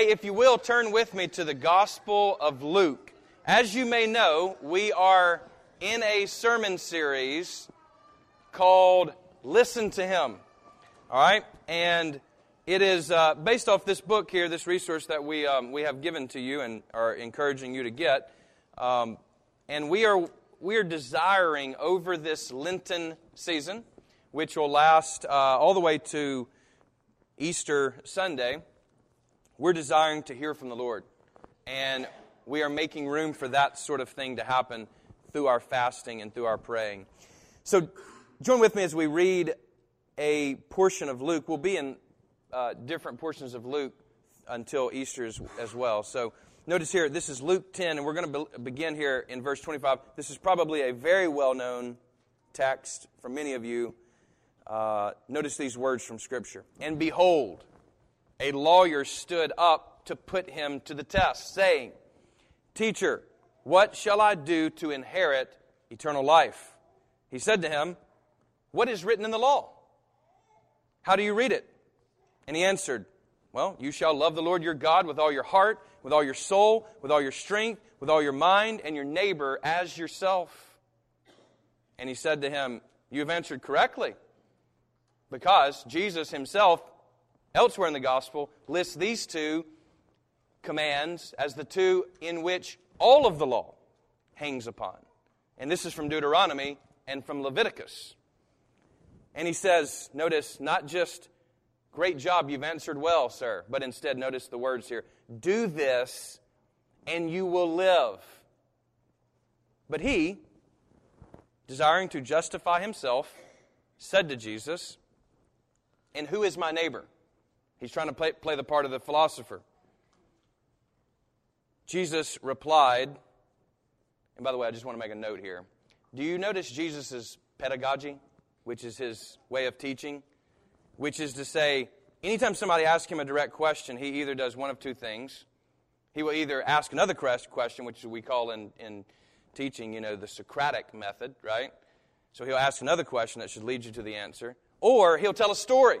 Hey, if you will, turn with me to the Gospel of Luke. As you may know, we are in a sermon series called Listen to Him. All right? And it is uh, based off this book here, this resource that we, um, we have given to you and are encouraging you to get. Um, and we are, we are desiring over this Lenten season, which will last uh, all the way to Easter Sunday we're desiring to hear from the Lord. And we are making room for that sort of thing to happen through our fasting and through our praying. So join with me as we read a portion of Luke. We'll be in uh, different portions of Luke until Easter as, as, well. So notice here, this is Luke 10, and we're going to be- begin here in verse 25. This is probably a very well known text for many of you. Uh, notice these words from Scripture. And behold, a lawyer stood up to put him to the test, saying, Teacher, what shall I do to inherit eternal life? He said to him, What is written in the law? How do you read it? And he answered, Well, you shall love the Lord your God with all your heart, with all your soul, with all your strength, with all your mind, and your neighbor as yourself. And he said to him, You have answered correctly. Because Jesus himself elsewhere in the gospel lists these two commands as the two in which all of the law hangs upon. And this is from Deuteronomy and from Leviticus. And he says, notice, not just, great job, you've answered well, sir, but instead, notice the words here do this and you will live. But he, desiring to justify himself, said to Jesus, And who is my neighbor? He's trying to play, play the part of the philosopher. Jesus replied, and by the way, I just want to make a note here. Do you notice Jesus' pedagogy, which is his way of teaching? Which is to say, anytime somebody asks him a direct question, he either does one of two things. He will either ask another question, which we call in, in teaching, you know, the Socratic method, right? So he'll ask another question that should lead you to the answer. Or he'll tell a story.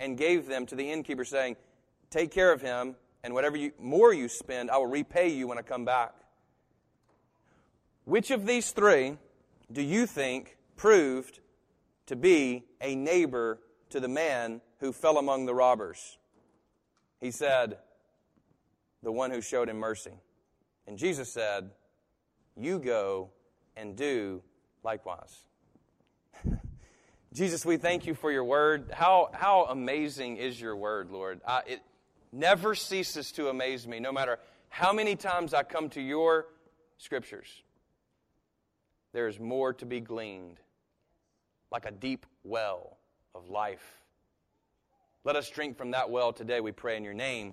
and gave them to the innkeeper, saying, Take care of him, and whatever you, more you spend, I will repay you when I come back. Which of these three do you think proved to be a neighbor to the man who fell among the robbers? He said, The one who showed him mercy. And Jesus said, You go and do likewise. Jesus, we thank you for your word. How, how amazing is your word, Lord? Uh, it never ceases to amaze me, no matter how many times I come to your scriptures. There is more to be gleaned, like a deep well of life. Let us drink from that well today, we pray in your name.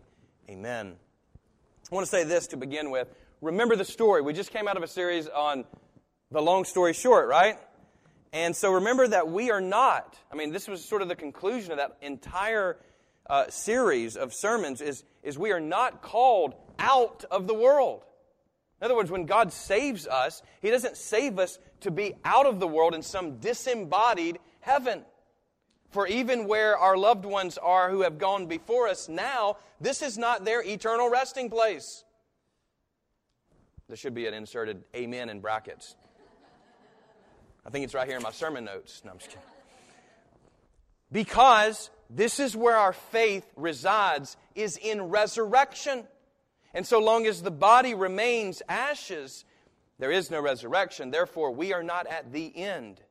Amen. I want to say this to begin with. Remember the story. We just came out of a series on the long story short, right? And so remember that we are not, I mean, this was sort of the conclusion of that entire uh, series of sermons is, is we are not called out of the world. In other words, when God saves us, He doesn't save us to be out of the world in some disembodied heaven. For even where our loved ones are who have gone before us now, this is not their eternal resting place. There should be an inserted amen in brackets. I think it's right here in my sermon notes. No, I'm just kidding. Because this is where our faith resides, is in resurrection. And so long as the body remains ashes, there is no resurrection. Therefore, we are not at the end.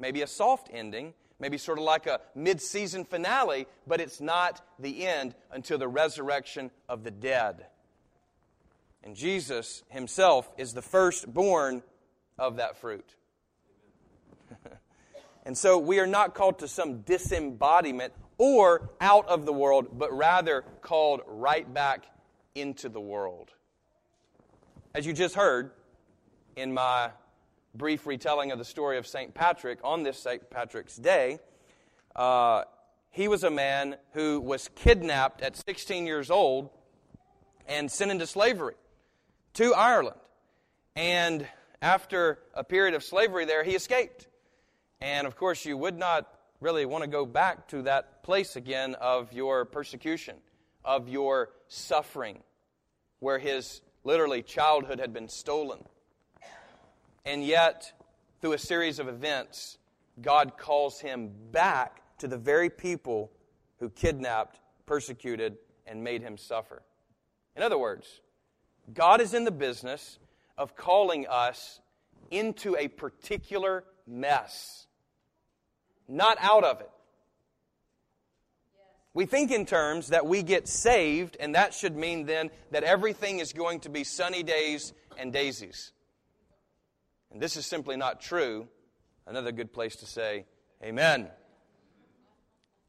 Maybe a soft ending, maybe sort of like a mid season finale, but it's not the end until the resurrection of the dead. And Jesus himself is the firstborn of that fruit. And so we are not called to some disembodiment or out of the world, but rather called right back into the world. As you just heard in my brief retelling of the story of St. Patrick on this St. Patrick's Day, uh, he was a man who was kidnapped at 16 years old and sent into slavery to Ireland. And after a period of slavery there, he escaped. And of course, you would not really want to go back to that place again of your persecution, of your suffering, where his literally childhood had been stolen. And yet, through a series of events, God calls him back to the very people who kidnapped, persecuted, and made him suffer. In other words, God is in the business of calling us into a particular mess, not out of it. We think in terms that we get saved, and that should mean then that everything is going to be sunny days and daisies. And this is simply not true. Another good place to say, Amen.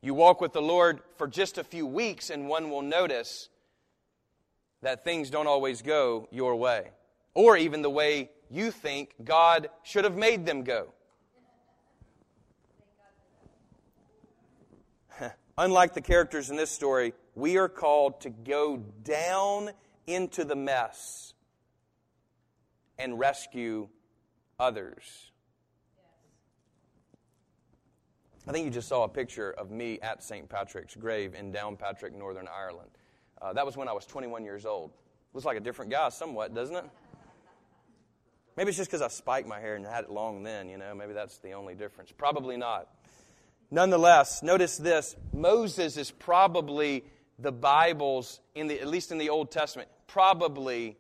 You walk with the Lord for just a few weeks, and one will notice that things don't always go your way, or even the way you think God should have made them go. Unlike the characters in this story, we are called to go down into the mess and rescue others. I think you just saw a picture of me at St. Patrick's grave in Downpatrick, Northern Ireland. Uh, that was when I was 21 years old. Looks like a different guy somewhat, doesn't it? Maybe it's just because I spiked my hair and had it long then, you know. Maybe that's the only difference. Probably not. Nonetheless, notice this Moses is probably the Bible's, in the, at least in the Old Testament, probably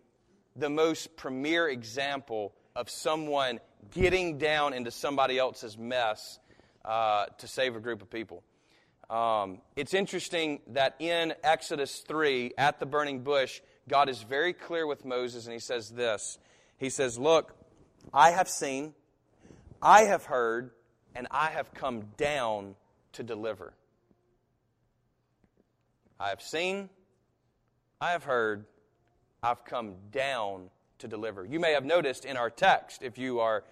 the most premier example of someone getting down into somebody else's mess uh, to save a group of people. Um, it's interesting that in Exodus 3, at the burning bush, God is very clear with Moses, and he says this He says, Look, I have seen, I have heard, and I have come down to deliver. I have seen, I have heard, I've come down to deliver. You may have noticed in our text, if you are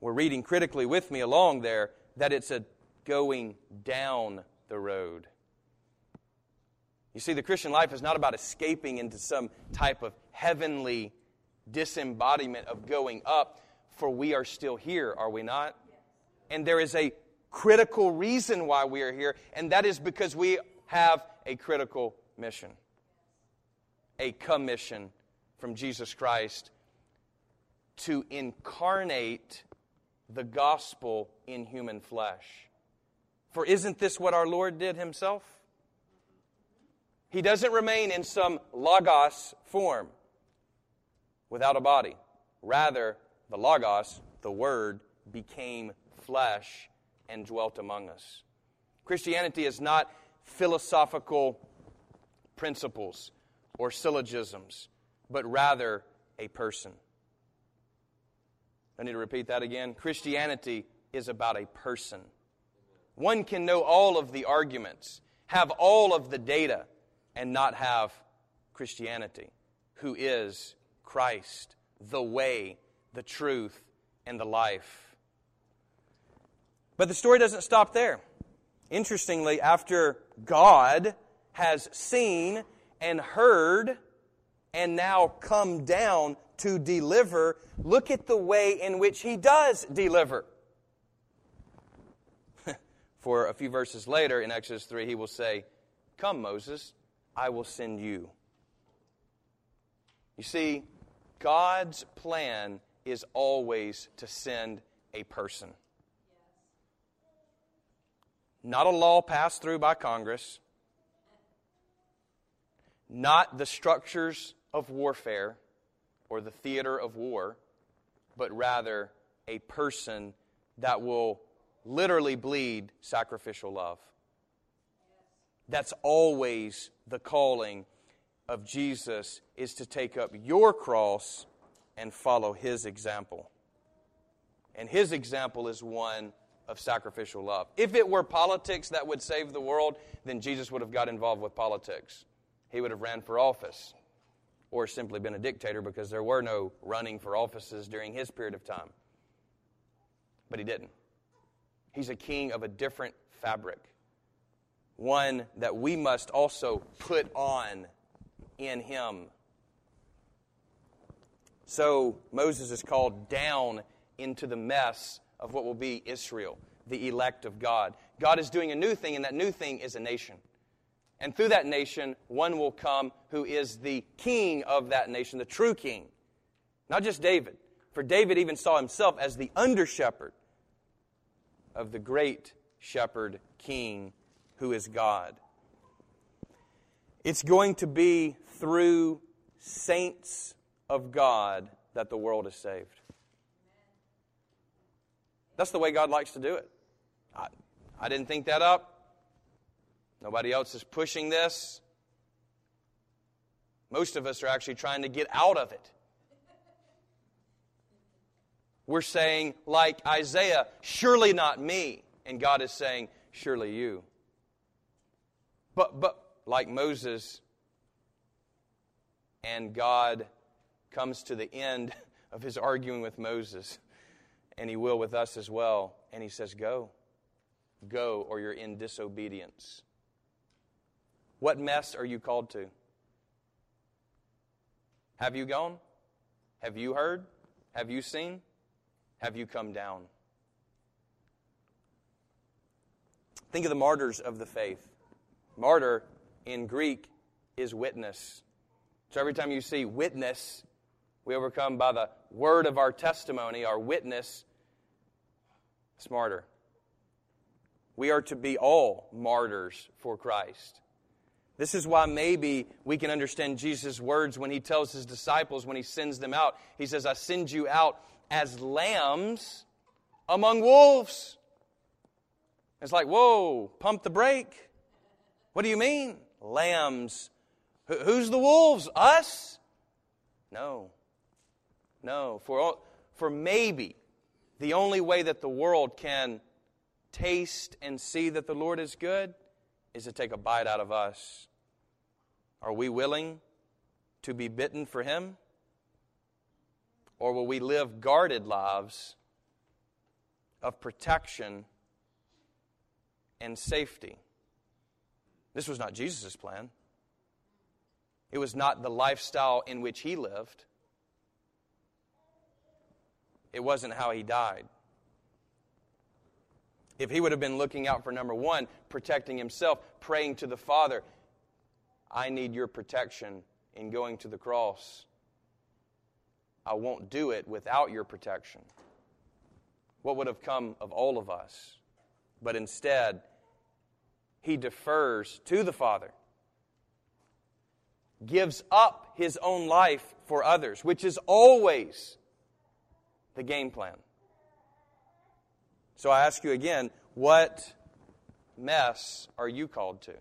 were reading critically with me along there, that it's a going down the road. You see, the Christian life is not about escaping into some type of heavenly disembodiment of going up, for we are still here, are we not? And there is a critical reason why we are here, and that is because we have a critical mission a commission from Jesus Christ to incarnate the gospel in human flesh. For isn't this what our Lord did himself? He doesn't remain in some logos form without a body. Rather, the logos, the word, became flesh and dwelt among us. Christianity is not philosophical principles or syllogisms, but rather a person. I need to repeat that again. Christianity is about a person. One can know all of the arguments, have all of the data, and not have Christianity, who is Christ, the way, the truth, and the life. But the story doesn't stop there. Interestingly, after God has seen and heard and now come down to deliver, look at the way in which he does deliver. For a few verses later in Exodus 3, he will say, Come, Moses, I will send you. You see, God's plan is always to send a person. Not a law passed through by Congress, not the structures of warfare or the theater of war, but rather a person that will literally bleed sacrificial love. That's always the calling of Jesus is to take up your cross and follow his example. And his example is one of sacrificial love. If it were politics that would save the world, then Jesus would have got involved with politics. He would have ran for office or simply been a dictator because there were no running for offices during his period of time. But he didn't. He's a king of a different fabric, one that we must also put on in him. So Moses is called down into the mess of what will be Israel, the elect of God. God is doing a new thing, and that new thing is a nation. And through that nation, one will come who is the king of that nation, the true king. Not just David, for David even saw himself as the under shepherd of the great shepherd king who is God. It's going to be through saints of God that the world is saved. That's the way God likes to do it. I, I didn't think that up. Nobody else is pushing this. Most of us are actually trying to get out of it. We're saying, like Isaiah, surely not me. And God is saying, surely you. But, but like Moses, and God comes to the end of his arguing with Moses, and he will with us as well. And he says, Go. Go, or you're in disobedience. What mess are you called to? Have you gone? Have you heard? Have you seen? Have you come down? Think of the martyrs of the faith. Martyr in Greek is witness. So every time you see witness, we overcome by the word of our testimony, our witness, it's martyr. We are to be all martyrs for Christ. This is why maybe we can understand Jesus' words when he tells his disciples, when he sends them out. He says, I send you out as lambs among wolves. It's like, whoa, pump the brake. What do you mean? Lambs. Who's the wolves? Us? No. No. For, for maybe the only way that the world can taste and see that the Lord is good is to take a bite out of us. Are we willing to be bitten for Him? Or will we live guarded lives of protection and safety? This was not Jesus' plan. It was not the lifestyle in which he lived. It wasn't how he died. If he would have been looking out for number one, protecting himself, praying to the Father, I need your protection in going to the cross. I won't do it without your protection. What would have come of all of us? But instead, he defers to the Father, gives up his own life for others, which is always the game plan. So I ask you again, what mess are you called to?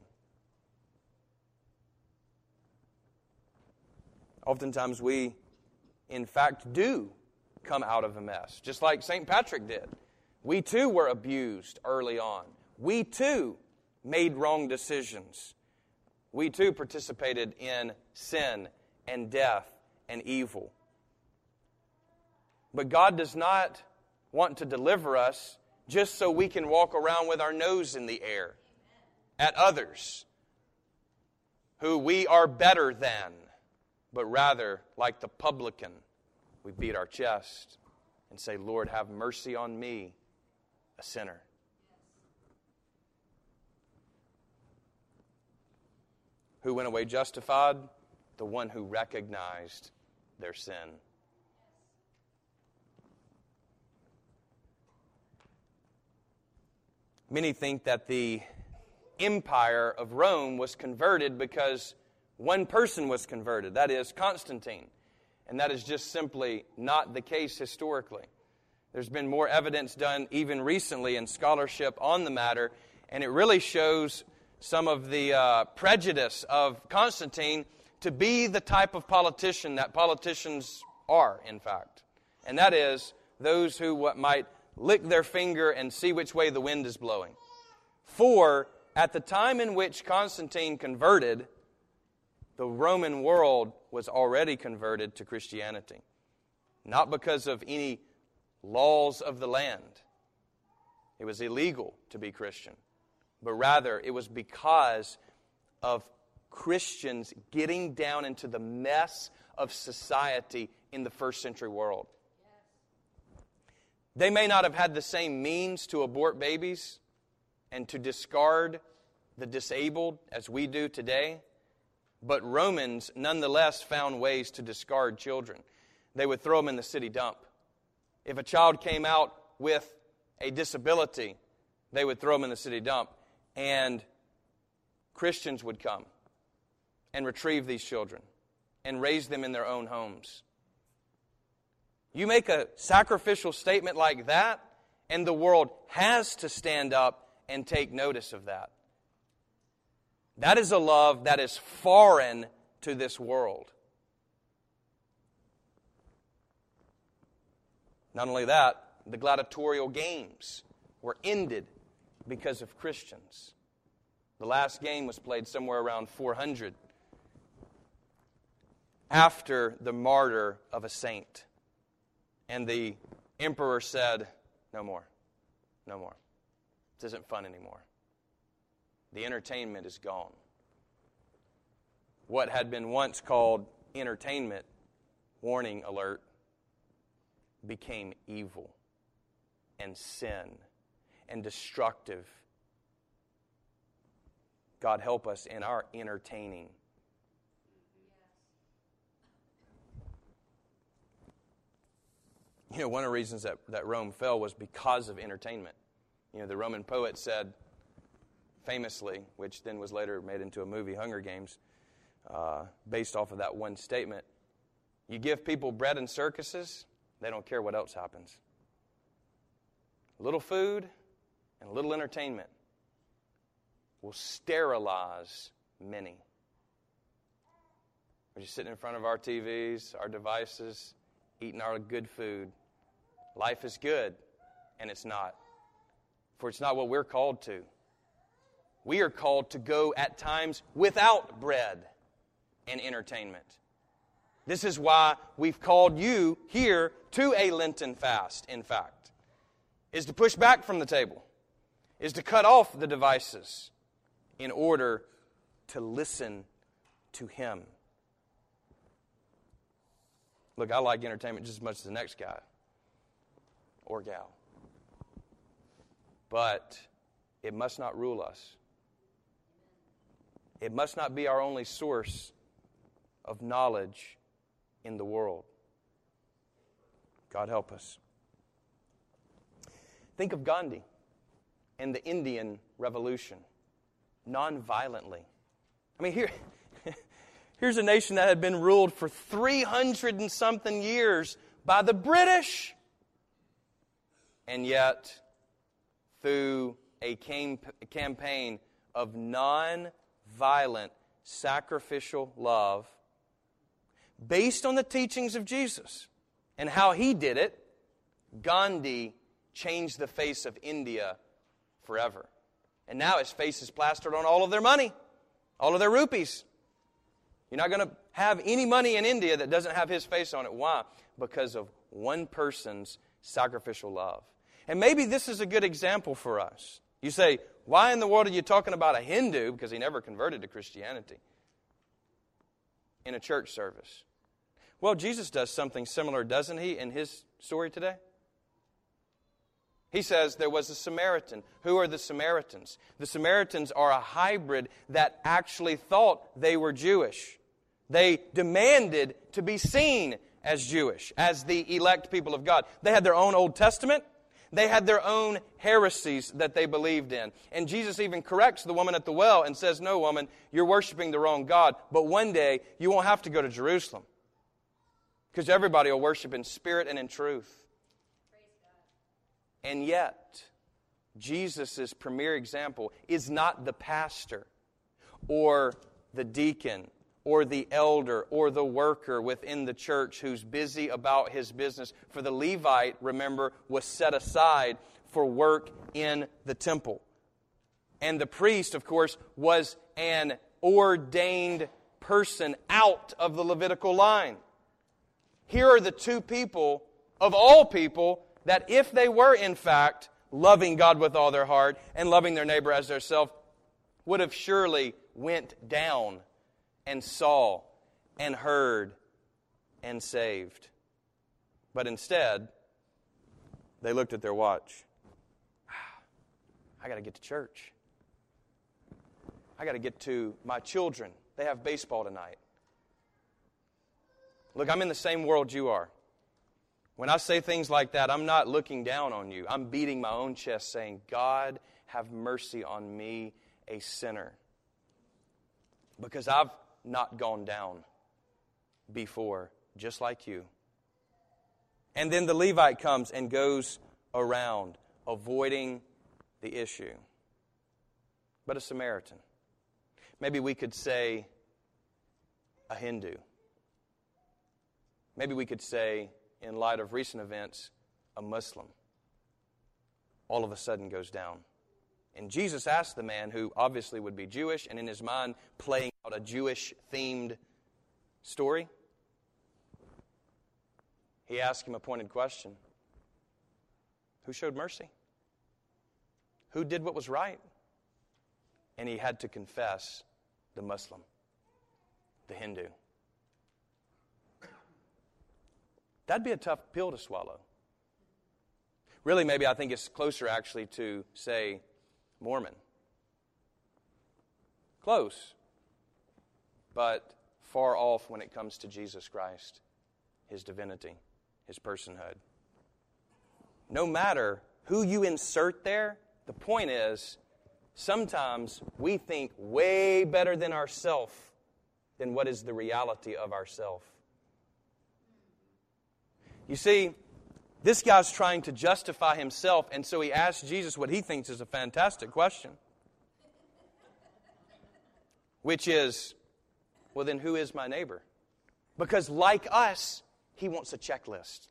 Oftentimes, we, in fact, do come out of a mess, just like St. Patrick did. We too were abused early on. We too made wrong decisions. We too participated in sin and death and evil. But God does not want to deliver us just so we can walk around with our nose in the air at others who we are better than but rather, like the publican, we beat our chest and say, Lord, have mercy on me, a sinner. Who went away justified? The one who recognized their sin. Many think that the empire of Rome was converted because one person was converted, that is, Constantine. And that is just simply not the case historically. There's been more evidence done even recently in scholarship on the matter, and it really shows some of the uh, prejudice of Constantine to be the type of politician that politicians are, in fact. And that is those who what might lick their finger and see which way the wind is blowing. For at the time in which Constantine converted, the Roman world was already converted to Christianity. Not because of any laws of the land. It was illegal to be Christian, but rather it was because of Christians getting down into the mess of society in the first century world. They may not have had the same means to abort babies and to discard the disabled as we do today, but Romans nonetheless found ways to discard children. They would throw them in the city dump. If a child came out with a disability, they would throw them in the city dump, and Christians would come and retrieve these children and raise them in their own homes. You make a sacrificial statement like that, and the world has to stand up and take notice of that. That is a love that is foreign to this world. Not only that, the gladiatorial games were ended because of Christians. The last game was played somewhere around 400 after the martyr of a saint. And the emperor said, No more. No more. This isn't fun anymore. The entertainment is gone. What had been once called entertainment, warning alert, became evil and sin and destructive. God help us in our entertaining. You know, one of the reasons that, that Rome fell was because of entertainment. You know, the Roman poet said famously, which then was later made into a movie, Hunger Games, uh, based off of that one statement you give people bread and circuses, they don't care what else happens. A little food and a little entertainment will sterilize many. We're just sitting in front of our TVs, our devices, eating our good food. Life is good, and it's not. For it's not what we're called to. We are called to go at times without bread and entertainment. This is why we've called you here to a Lenten fast, in fact, is to push back from the table, is to cut off the devices in order to listen to Him. Look, I like entertainment just as much as the next guy or gal. But it must not rule us. It must not be our only source of knowledge in the world. God help us. Think of Gandhi and the Indian Revolution nonviolently. I mean, here, here's a nation that had been ruled for 300 and something years by the British. And yet, through a campaign of non-violent, sacrificial love, based on the teachings of Jesus and how he did it, Gandhi changed the face of India forever. And now his face is plastered on all of their money, all of their rupees. You're not going to have any money in India that doesn't have his face on it. Why? Because of one person's sacrificial love. And maybe this is a good example for us. You say, why in the world are you talking about a Hindu? Because he never converted to Christianity in a church service. Well, Jesus does something similar, doesn't he, in his story today? He says there was a Samaritan. Who are the Samaritans? The Samaritans are a hybrid that actually thought they were Jewish. They demanded to be seen as Jewish, as the elect people of God. They had their own Old Testament. They had their own heresies that they believed in. And Jesus even corrects the woman at the well and says, No, woman, you're worshiping the wrong God. But one day, you won't have to go to Jerusalem because everybody will worship in spirit and in truth. And yet, Jesus' premier example is not the pastor or the deacon or the elder or the worker within the church who's busy about his business. For the Levite, remember, was set aside for work in the temple. And the priest, of course, was an ordained person out of the Levitical line. Here are the two people, of all people, that if they were in fact loving God with all their heart and loving their neighbor as their self, would have surely went down and saw and heard and saved. But instead, they looked at their watch. I got to get to church. I got to get to my children. They have baseball tonight. Look, I'm in the same world you are. When I say things like that, I'm not looking down on you. I'm beating my own chest saying, God, have mercy on me, a sinner. Because I've not gone down before, just like you. And then the Levite comes and goes around, avoiding the issue. But a Samaritan. Maybe we could say a Hindu. Maybe we could say, in light of recent events, a Muslim. All of a sudden goes down. And Jesus asked the man, who obviously would be Jewish and in his mind playing out a Jewish themed story, he asked him a pointed question Who showed mercy? Who did what was right? And he had to confess the Muslim, the Hindu. That'd be a tough pill to swallow. Really, maybe I think it's closer actually to say Mormon. Close, but far off when it comes to Jesus Christ, his divinity, his personhood. No matter who you insert there, the point is sometimes we think way better than ourself than what is the reality of ourself. You see, this guy's trying to justify himself, and so he asks Jesus what he thinks is a fantastic question. Which is, well, then who is my neighbor? Because, like us, he wants a checklist.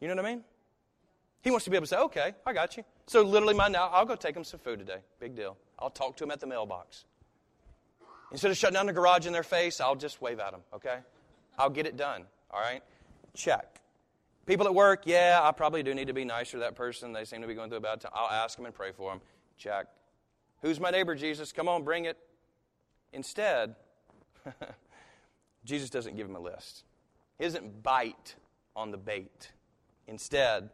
You know what I mean? He wants to be able to say, okay, I got you. So, literally, my now, I'll go take him some food today. Big deal. I'll talk to him at the mailbox. Instead of shutting down the garage in their face, I'll just wave at them, okay? I'll get it done, all right? Check. People at work, yeah, I probably do need to be nicer to that person. They seem to be going through a bad time. I'll ask them and pray for them. Check. Who's my neighbor, Jesus? Come on, bring it. Instead, Jesus doesn't give him a list. He doesn't bite on the bait. Instead,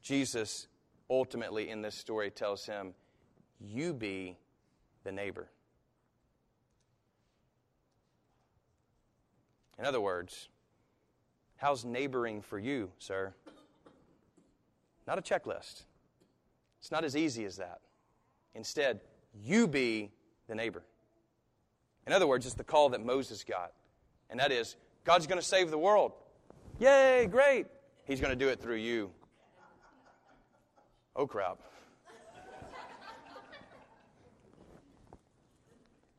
Jesus ultimately in this story tells him, You be the neighbor. In other words, How's neighboring for you, sir? Not a checklist. It's not as easy as that. Instead, you be the neighbor. In other words, it's the call that Moses got. And that is God's going to save the world. Yay, great. He's going to do it through you. Oh, crap.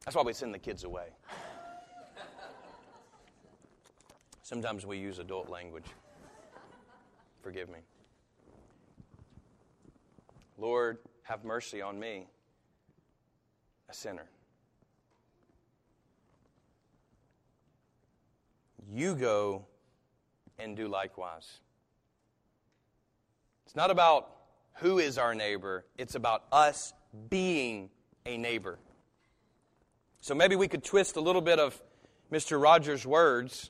That's why we send the kids away. Sometimes we use adult language. Forgive me. Lord, have mercy on me, a sinner. You go and do likewise. It's not about who is our neighbor, it's about us being a neighbor. So maybe we could twist a little bit of Mr. Rogers' words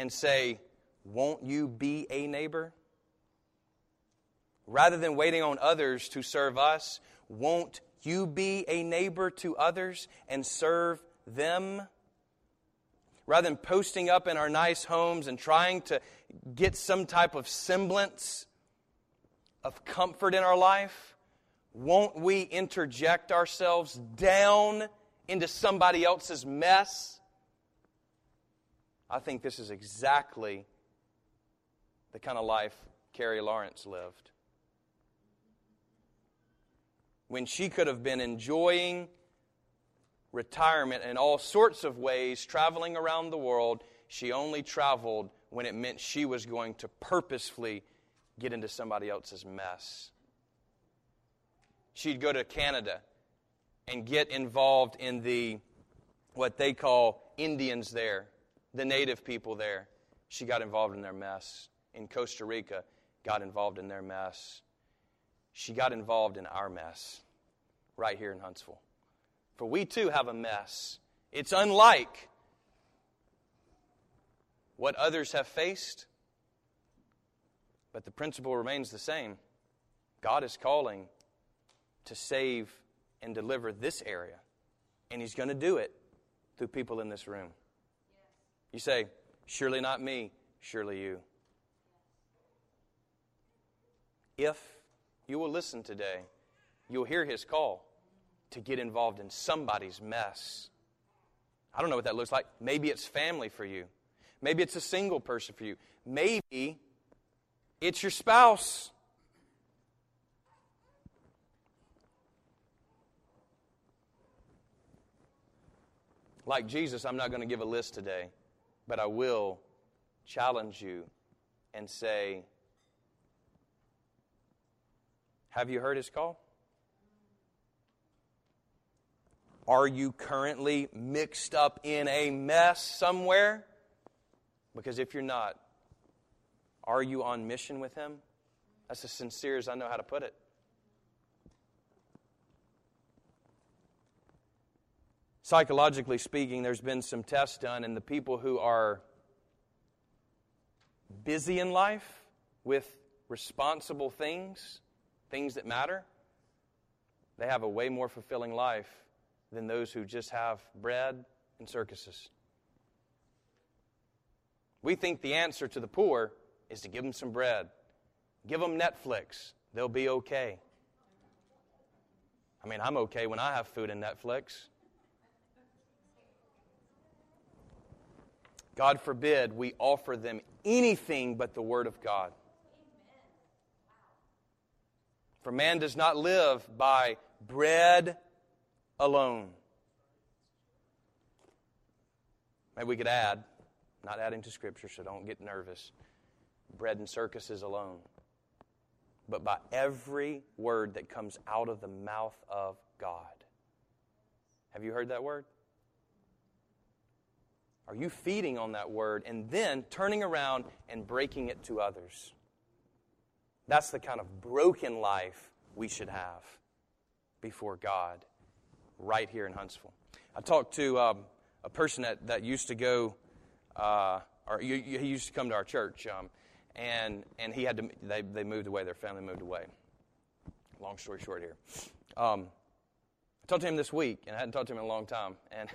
and say, Won't you be a neighbor? Rather than waiting on others to serve us, won't you be a neighbor to others and serve them? Rather than posting up in our nice homes and trying to get some type of semblance of comfort in our life, won't we interject ourselves down into somebody else's mess? I think this is exactly the kind of life Carrie Lawrence lived. When she could have been enjoying retirement in all sorts of ways, traveling around the world, she only traveled when it meant she was going to purposefully get into somebody else's mess. She'd go to Canada and get involved in the what they call Indians there, the native people there. She got involved in their mess. In Costa Rica, got involved in their mess. She got involved in our mess right here in Huntsville. For we too have a mess. It's unlike what others have faced, but the principle remains the same. God is calling to save and deliver this area, and He's going to do it through people in this room. You say, Surely not me, surely you. If you will listen today, you'll hear His call to get involved in somebody's mess. I don't know what that looks like. Maybe it's family for you. Maybe it's a single person for you. Maybe it's your spouse. Like Jesus, I'm not going to give a list today, but I will challenge you and say, Have you heard his call? Are you currently mixed up in a mess somewhere? Because if you're not, are you on mission with Him? That's as sincere as I know how to put it. Psychologically speaking, there's been some tests done, and the people who are busy in life with responsible things, things that matter, they have a way more fulfilling life than those who just have bread and circuses. We think the answer to the poor is to give them some bread. Give them Netflix. They'll be okay. I mean, I'm okay when I have food and Netflix. God forbid we offer them anything but the Word of God. For man does not live by bread alone. Maybe we could add not adding to Scripture, so don't get nervous. Bread and circuses alone. But by every word that comes out of the mouth of God. Have you heard that word? Are you feeding on that word and then turning around and breaking it to others? That's the kind of broken life we should have before God right here in Huntsville. I talked to um, a person that, that used to go uh, or he used to come to our church, um, and and he had to. They they moved away. Their family moved away. Long story short, here. Um, I talked to him this week, and I hadn't talked to him in a long time, and.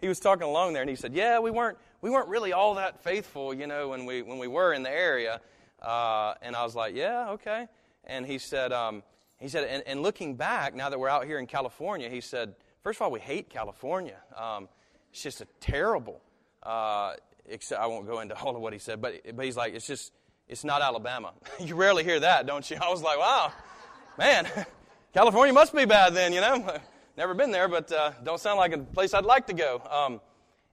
He was talking along there and he said, "Yeah, we weren't we weren't really all that faithful, you know, when we when we were in the area." Uh, and I was like, "Yeah, okay." And he said, um, "He said, and, and, looking back, now that we're out here in California, he said, first of all, we hate California. Um, it's just a terrible, uh, except I won't go into all of what he said, but, but he's like, it's just, it's not Alabama. you rarely hear that, don't you? I was like, wow, man, California must be bad then, you know? Never been there, but uh, don't sound like a place I'd like to go. Um,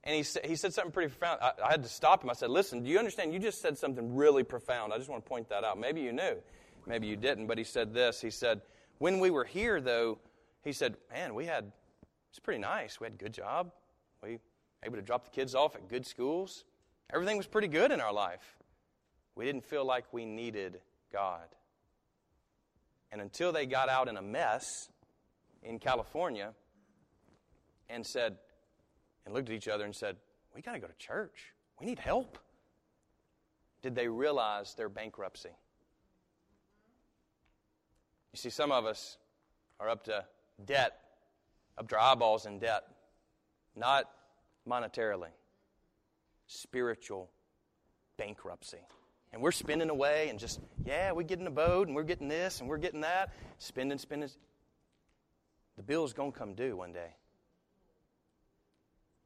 and he, he said something pretty profound. I, I had to stop him. I said, listen, do you understand? You just said something really profound. I just want to point that out. Maybe you knew, maybe you didn't, but he said this. He said, when we were here, though, he said, man, we had, it's pretty nice. We had a good job. We able to drop the kids off at good schools. Everything was pretty good in our life. We didn't feel like we needed God. And until they got out in a mess in California and said, and looked at each other and said, We got to go to church. We need help. Did they realize their bankruptcy? You see, some of us are up to debt, up to eyeballs in debt. Not monetarily, spiritual bankruptcy. And we're spinning away and just, yeah, we're getting a boat and we're getting this and we're getting that. Spending, spending. The bill's going to come due one day.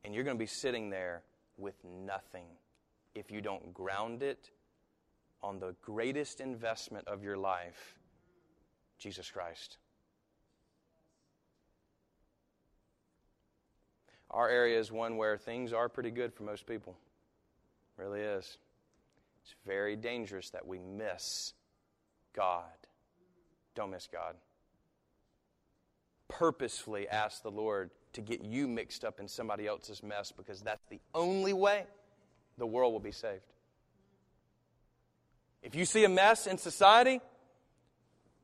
And you're going to be sitting there with nothing if you don't ground it on the greatest investment of your life Jesus Christ. Our area is one where things are pretty good for most people. It really is. It's very dangerous that we miss God. Don't miss God. Purposefully ask the Lord to get you mixed up in somebody else's mess because that's the only way the world will be saved. If you see a mess in society,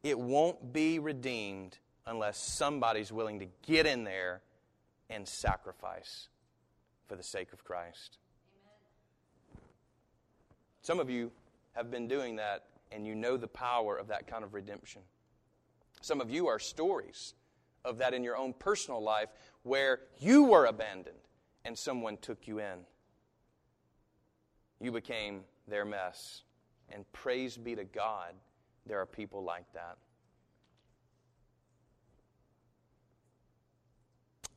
it won't be redeemed unless somebody's willing to get in there and sacrifice for the sake of Christ. Some of you have been doing that, and you know the power of that kind of redemption. Some of you are stories of that in your own personal life where you were abandoned and someone took you in. You became their mess. And praise be to God, there are people like that.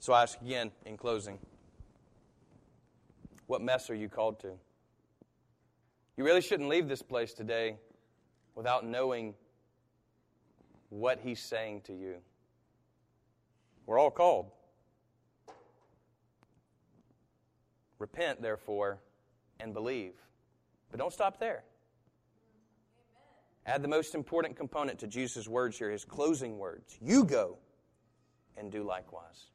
So I ask again in closing what mess are you called to? You really shouldn't leave this place today without knowing what He's saying to you. We're all called. Repent, therefore, and believe. But don't stop there. Add the most important component to Jesus' words here, his closing words. You go and do likewise.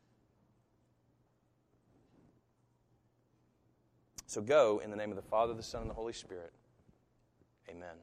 So go in the name of the Father, the Son, and the Holy Spirit. Amen.